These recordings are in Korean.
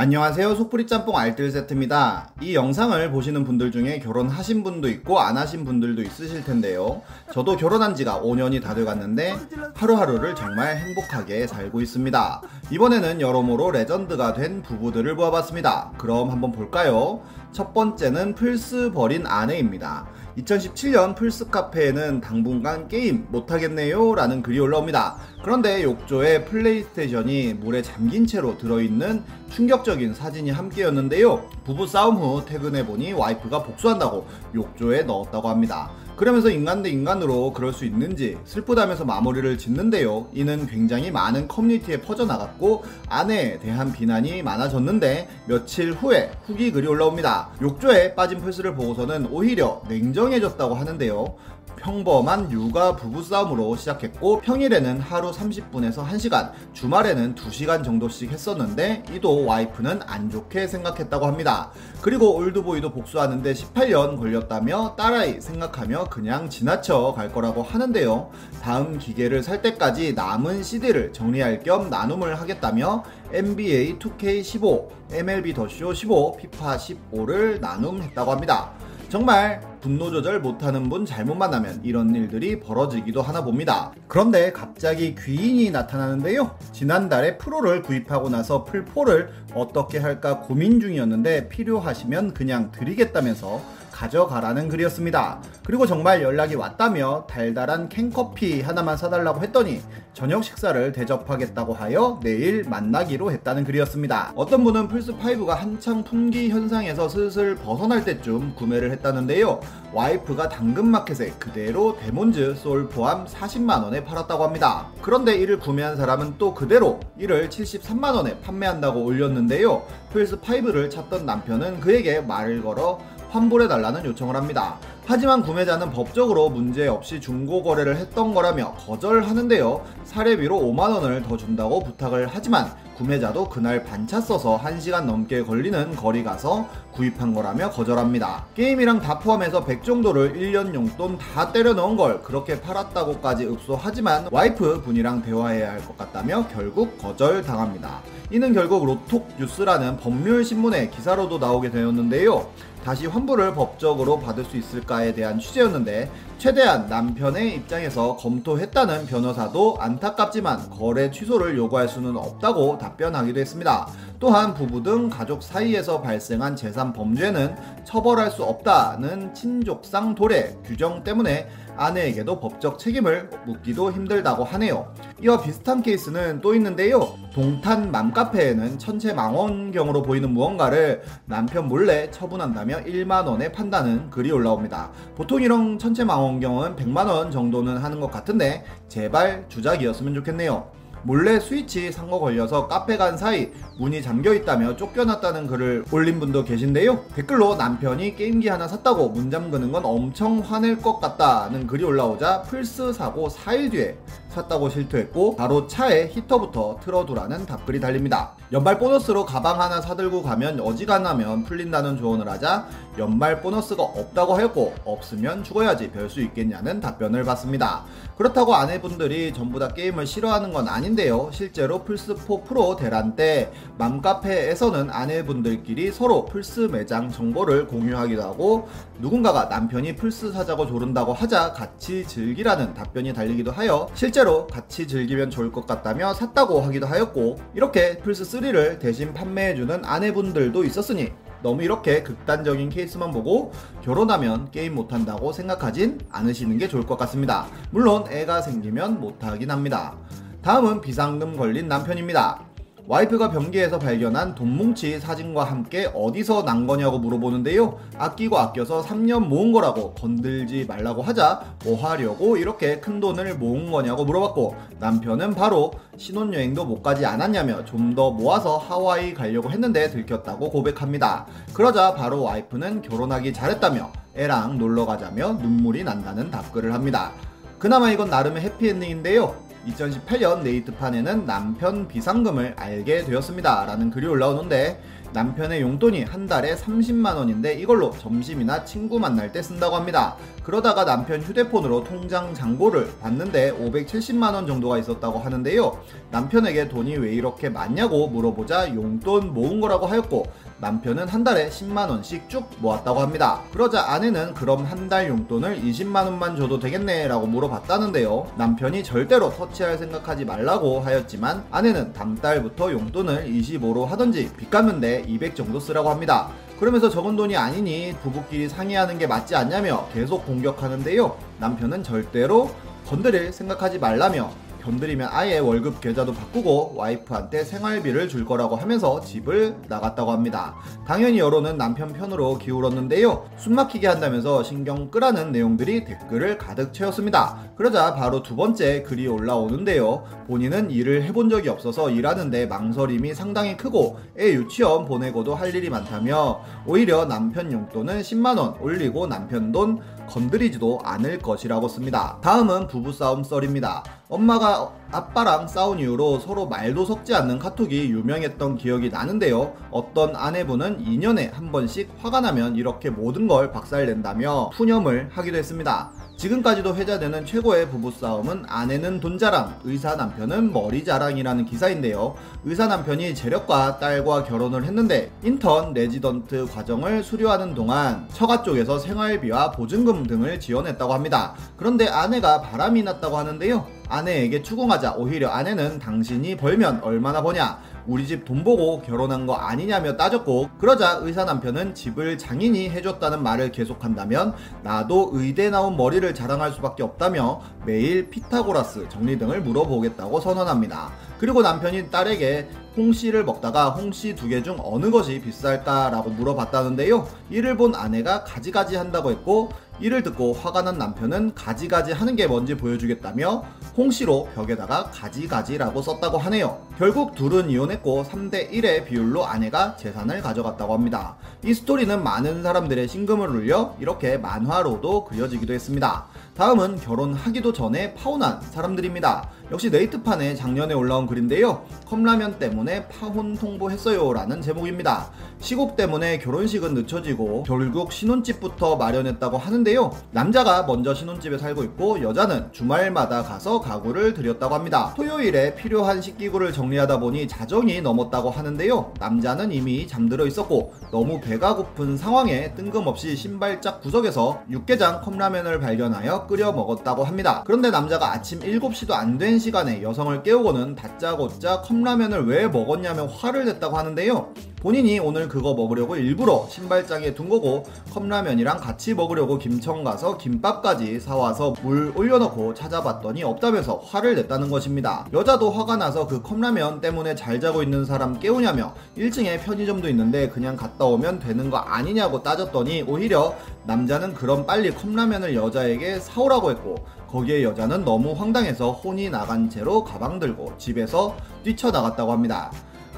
안녕하세요 속풀이 짬뽕 알뜰 세트입니다. 이 영상을 보시는 분들 중에 결혼하신 분도 있고 안 하신 분들도 있으실 텐데요. 저도 결혼한 지가 5년이 다 돼갔는데 하루하루를 정말 행복하게 살고 있습니다. 이번에는 여러모로 레전드가 된 부부들을 모아봤습니다. 그럼 한번 볼까요? 첫 번째는 플스 버린 아내입니다 2017년 플스 카페에는 당분간 게임 못하겠네요 라는 글이 올라옵니다. 그런데 욕조에 플레이스테이션이 물에 잠긴 채로 들어있는 충격적인 사진이 함께였는데요. 부부 싸움 후 퇴근해보니 와이프가 복수한다고 욕조에 넣었다고 합니다. 그러면서 인간 대 인간으로 그럴 수 있는지 슬프다면서 마무리를 짓는데요. 이는 굉장히 많은 커뮤니티에 퍼져나갔고 아내에 대한 비난이 많아졌는데 며칠 후에 후기 글이 올라옵니다. 욕조에 빠진 플스를 보고서는 오히려 냉정 해졌다고 하는데요. 평범한 육아 부부싸움으로 시작했고 평일에는 하루 30분에서 1시간, 주말에는 2시간 정도씩 했었는데 이도 와이프는 안 좋게 생각했다고 합니다. 그리고 올드보이도 복수하는데 18년 걸렸다며 딸아이 생각하며 그냥 지나쳐 갈 거라고 하는데요. 다음 기계를 살 때까지 남은 CD를 정리할 겸 나눔을 하겠다며 NBA 2K15, MLB 더쇼 15, 피파 15를 나눔했다고 합니다. 정말 분노 조절 못하는 분 잘못 만나면 이런 일들이 벌어지기도 하나 봅니다. 그런데 갑자기 귀인이 나타나는데요. 지난달에 프로를 구입하고 나서 풀포를 어떻게 할까 고민 중이었는데 필요하시면 그냥 드리겠다면서 가져가라는 글이었습니다. 그리고 정말 연락이 왔다며 달달한 캔커피 하나만 사달라고 했더니 저녁 식사를 대접하겠다고 하여 내일 만나기로 했다는 글이었습니다. 어떤 분은 플스5가 한창 품귀 현상에서 슬슬 벗어날 때쯤 구매를 했다는데요. 와이프가 당근마켓에 그대로 데몬즈 솔 포함 40만원에 팔았다고 합니다. 그런데 이를 구매한 사람은 또 그대로 이를 73만원에 판매한다고 올렸는데요. 플스5를 찾던 남편은 그에게 말을 걸어 환불해달라는 요청을 합니다. 하지만 구매자는 법적으로 문제없이 중고 거래를 했던 거라며 거절하는데요. 사례비로 5만원을 더 준다고 부탁을 하지만 구매자도 그날 반차 써서 1시간 넘게 걸리는 거리 가서 구입한 거라며 거절합니다. 게임이랑 다 포함해서 100 정도를 1년 용돈 다 때려 넣은 걸 그렇게 팔았다고까지 읍소하지만 와이프 분이랑 대화해야 할 것 같다며 결국 거절당합니다. 이는 결국 로톡 뉴스라는 법률 신문의 기사로도 나오게 되었는데요. 다시 환불을 법적으로 받을 수 있을까에 대한 취재였는데 최대한 남편의 입장에서 검토했다는 변호사도 안타깝지만 거래 취소를 요구할 수는 없다고 답변하기도 했습니다. 또한 부부 등 가족 사이에서 발생한 재산 범죄는 처벌할 수 없다는 친족상 도래 규정 때문에 아내에게도 법적 책임을 묻기도 힘들다고 하네요. 이와 비슷한 케이스는 또 있는데요. 동탄 맘카페에는 천체 망원경으로 보이는 무언가를 남편 몰래 처분한다며 1만원에 판다는 글이 올라옵니다. 보통 이런 천체 망원 경은 100만원 정도는 하는 것 같은데 제발 주작이었으면 좋겠네요. 몰래 스위치 산 거 걸려서 카페 간 사이 문이 잠겨 있다며 쫓겨났다는 글을 올린 분도 계신데요. 댓글로 남편이 게임기 하나 샀다고 문 잠그는 건 엄청 화낼 것 같다는 글이 올라오자 플스 사고 4일 뒤에 샀다고 실토했고 바로 차에 히터부터 틀어두라는 답글이 달립니다. 연말 보너스로 가방 하나 사들고 가면 어지간하면 풀린다는 조언을 하자 연말 보너스가 없다고 하였고 없으면 죽어야지 별 수 있겠냐는 답변을 받습니다. 그렇다고 아내분들이 전부 다 게임을 싫어하는 건 아닌데요. 실제로 플스4 프로 대란 때 맘카페에서는 아내분들끼리 서로 플스 매장 정보를 공유하기도 하고 누군가가 남편이 플스 사자고 조른다고 하자 같이 즐기라는 답변이 달리기도 하여 실제로 같이 즐기면 좋을 것 같다며 샀다고 하기도 하였고 이렇게 플스3를 대신 판매해주는 아내분들도 있었으니 너무 이렇게 극단적인 케이스만 보고 결혼하면 게임 못한다고 생각하진 않으시는 게 좋을 것 같습니다. 물론 애가 생기면 못하긴 합니다. 다음은 비상금 걸린 남편입니다. 와이프가 변기에서 발견한 돈 뭉치 사진과 함께 어디서 난 거냐고 물어보는데요. 아끼고 아껴서 3년 모은 거라고 건들지 말라고 하자 뭐 하려고 이렇게 큰 돈을 모은 거냐고 물어봤고 남편은 바로 신혼여행도 못 가지 않았냐며 좀 더 모아서 하와이 가려고 했는데 들켰다고 고백합니다. 그러자 바로 와이프는 결혼하기 잘했다며 애랑 놀러 가자며 눈물이 난다는 답글을 합니다. 그나마 이건 나름의 해피엔딩인데요. 2018년 네이트판에는 남편 비상금을 알게 되었습니다. 라는 글이 올라오는데 남편의 용돈이 한 달에 30만 원인데 이걸로 점심이나 친구 만날 때 쓴다고 합니다. 그러다가 남편 휴대폰으로 통장 잔고를 봤는데 570만 원 정도가 있었다고 하는데요. 남편에게 돈이 왜 이렇게 많냐고 물어보자 용돈 모은 거라고 하였고 남편은 한 달에 10만 원씩 쭉 모았다고 합니다. 그러자 아내는 그럼 한 달 용돈을 20만 원만 줘도 되겠네 라고 물어봤다는데요. 남편이 절대로 터치할 생각하지 말라고 하였지만 아내는 다음 달부터 용돈을 25로 하던지 빚 갚는데 200 정도 쓰라고 합니다. 그러면서 적은 돈이 아니니 부부끼리 상의하는 게 맞지 않냐며 계속 공격하는데요. 남편은 절대로 건드릴 생각하지 말라며 건드리면 아예 월급 계좌도 바꾸고 와이프한테 생활비를 줄 거라고 하면서 집을 나갔다고 합니다. 당연히 여론은 남편 편으로 기울었는데요. 숨막히게 한다면서 신경 끄라는 내용들이 댓글을 가득 채웠습니다. 그러자 바로 두 번째 글이 올라오는데요. 본인은 일을 해본 적이 없어서 일하는데 망설임이 상당히 크고 애 유치원 보내고도 할 일이 많다며 오히려 남편 용돈은 10만원 올리고 남편 돈 건드리지도 않을 것이라고 씁니다. 다음은 부부싸움 썰입니다. 엄마가 아빠랑 싸운 이후로 서로 말도 섞지 않는 카톡이 유명했던 기억이 나는데요. 어떤 아내분은 2년에 한 번씩 화가 나면 이렇게 모든 걸 박살낸다며 푸념을 하기도 했습니다. 지금까지도 회자되는 최고의 부부싸움은 아내는 돈자랑, 의사 남편은 머리자랑이라는 기사인데요. 의사 남편이 재력가 딸과 결혼을 했는데 인턴 레지던트 과정을 수료하는 동안 처가 쪽에서 생활비와 보증금 등을 지원했다고 합니다. 그런데 아내가 바람이 났다고 하는데요. 아내에게 추궁하자 오히려 아내는 당신이 벌면 얼마나 버냐 우리 집 돈 보고 결혼한 거 아니냐며 따졌고 그러자 의사 남편은 집을 장인이 해줬다는 말을 계속한다면 나도 의대 나온 머리를 자랑할 수밖에 없다며 매일 피타고라스 정리 등을 물어보겠다고 선언합니다. 그리고 남편이 딸에게 홍씨를 먹다가 홍씨 두 개 중 어느 것이 비쌀까라고 물어봤다는데요. 이를 본 아내가 가지가지 한다고 했고 이를 듣고 화가 난 남편은 가지가지 하는 게 뭔지 보여주겠다며 홍씨로 벽에다가 가지가지라고 썼다고 하네요. 결국 둘은 이혼했고 3대 1의 비율로 아내가 재산을 가져갔다고 합니다. 이 스토리는 많은 사람들의 심금을 울려 이렇게 만화로도 그려지기도 했습니다. 다음은 결혼하기도 전에 파혼한 사람들입니다. 역시 네이트판에 작년에 올라온 글인데요. 컵라면 때문에 파혼 통보했어요 라는 제목입니다. 시국 때문에 결혼식은 늦춰지고 결국 신혼집부터 마련했다고 하는데요. 남자가 먼저 신혼집에 살고 있고 여자는 주말마다 가서 가구를 들였다고 합니다. 토요일에 필요한 식기구를 정리하다 보니 자정이 넘었다고 하는데요. 남자는 이미 잠들어 있었고 너무 배가 고픈 상황에 뜬금없이 신발짝 구석에서 육개장 컵라면을 발견하여 끓여 먹었다고 합니다. 그런데 남자가 아침 7시도 안 된 시간에 여성을 깨우고는 다짜고짜 컵라면을 왜 먹었냐며 화를 냈다고 하는데요. 본인이 오늘 그거 먹으려고 일부러 신발장에 둔 거고 컵라면이랑 같이 먹으려고 김청 가서 김밥까지 사와서 물 올려놓고 찾아봤더니 없다면서 화를 냈다는 것입니다. 여자도 화가 나서 그 컵라면 때문에 잘 자고 있는 사람 깨우냐며 1층에 편의점도 있는데 그냥 갔다 오면 되는 거 아니냐고 따졌더니 오히려 남자는 그럼 빨리 컵라면을 여자에게 사오라고 했고 거기에 여자는 너무 황당해서 혼이 나간 채로 가방 들고 집에서 뛰쳐나갔다고 합니다.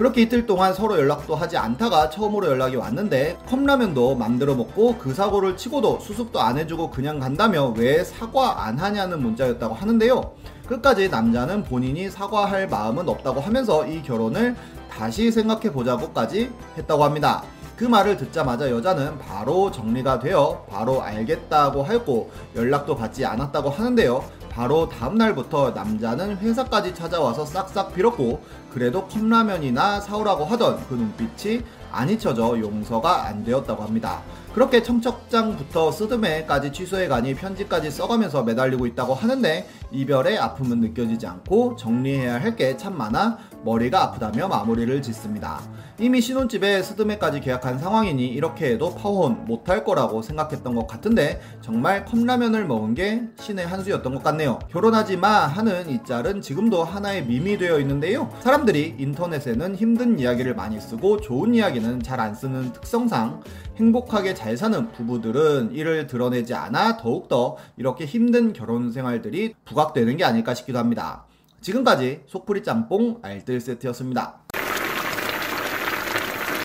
그렇게 이틀 동안 서로 연락도 하지 않다가 처음으로 연락이 왔는데 컵라면도 만들어 먹고 그 사고를 치고도 수습도 안 해주고 그냥 간다며 왜 사과 안 하냐는 문자였다고 하는데요. 끝까지 남자는 본인이 사과할 마음은 없다고 하면서 이 결혼을 다시 생각해 보자고까지 했다고 합니다. 그 말을 듣자마자 여자는 바로 정리가 되어 바로 알겠다고 하였고 연락도 받지 않았다고 하는데요. 바로 다음날부터 남자는 회사까지 찾아와서 싹싹 빌었고 그래도 컵라면이나 사오라고 하던 그 눈빛이 안 잊혀져 용서가 안 되었다고 합니다. 그렇게 청첩장부터 쓰드메까지 취소해가니 편지까지 써가면서 매달리고 있다고 하는데 이별의 아픔은 느껴지지 않고 정리해야 할 게 참 많아 머리가 아프다며 마무리를 짓습니다. 이미 신혼집에 스드메까지 계약한 상황이니 이렇게 해도 파혼 못할 거라고 생각했던 것 같은데 정말 컵라면을 먹은 게 신의 한 수였던 것 같네요. 결혼하지 마 하는 이 짤은 지금도 하나의 밈이 되어 있는데요. 사람들이 인터넷에는 힘든 이야기를 많이 쓰고 좋은 이야기는 잘 안 쓰는 특성상 행복하게 잘 사는 부부들은 이를 드러내지 않아 더욱더 이렇게 힘든 결혼 생활들이 부각되는 게 아닐까 싶기도 합니다. 지금까지 속풀이 짬뽕 알뜰 세트였습니다.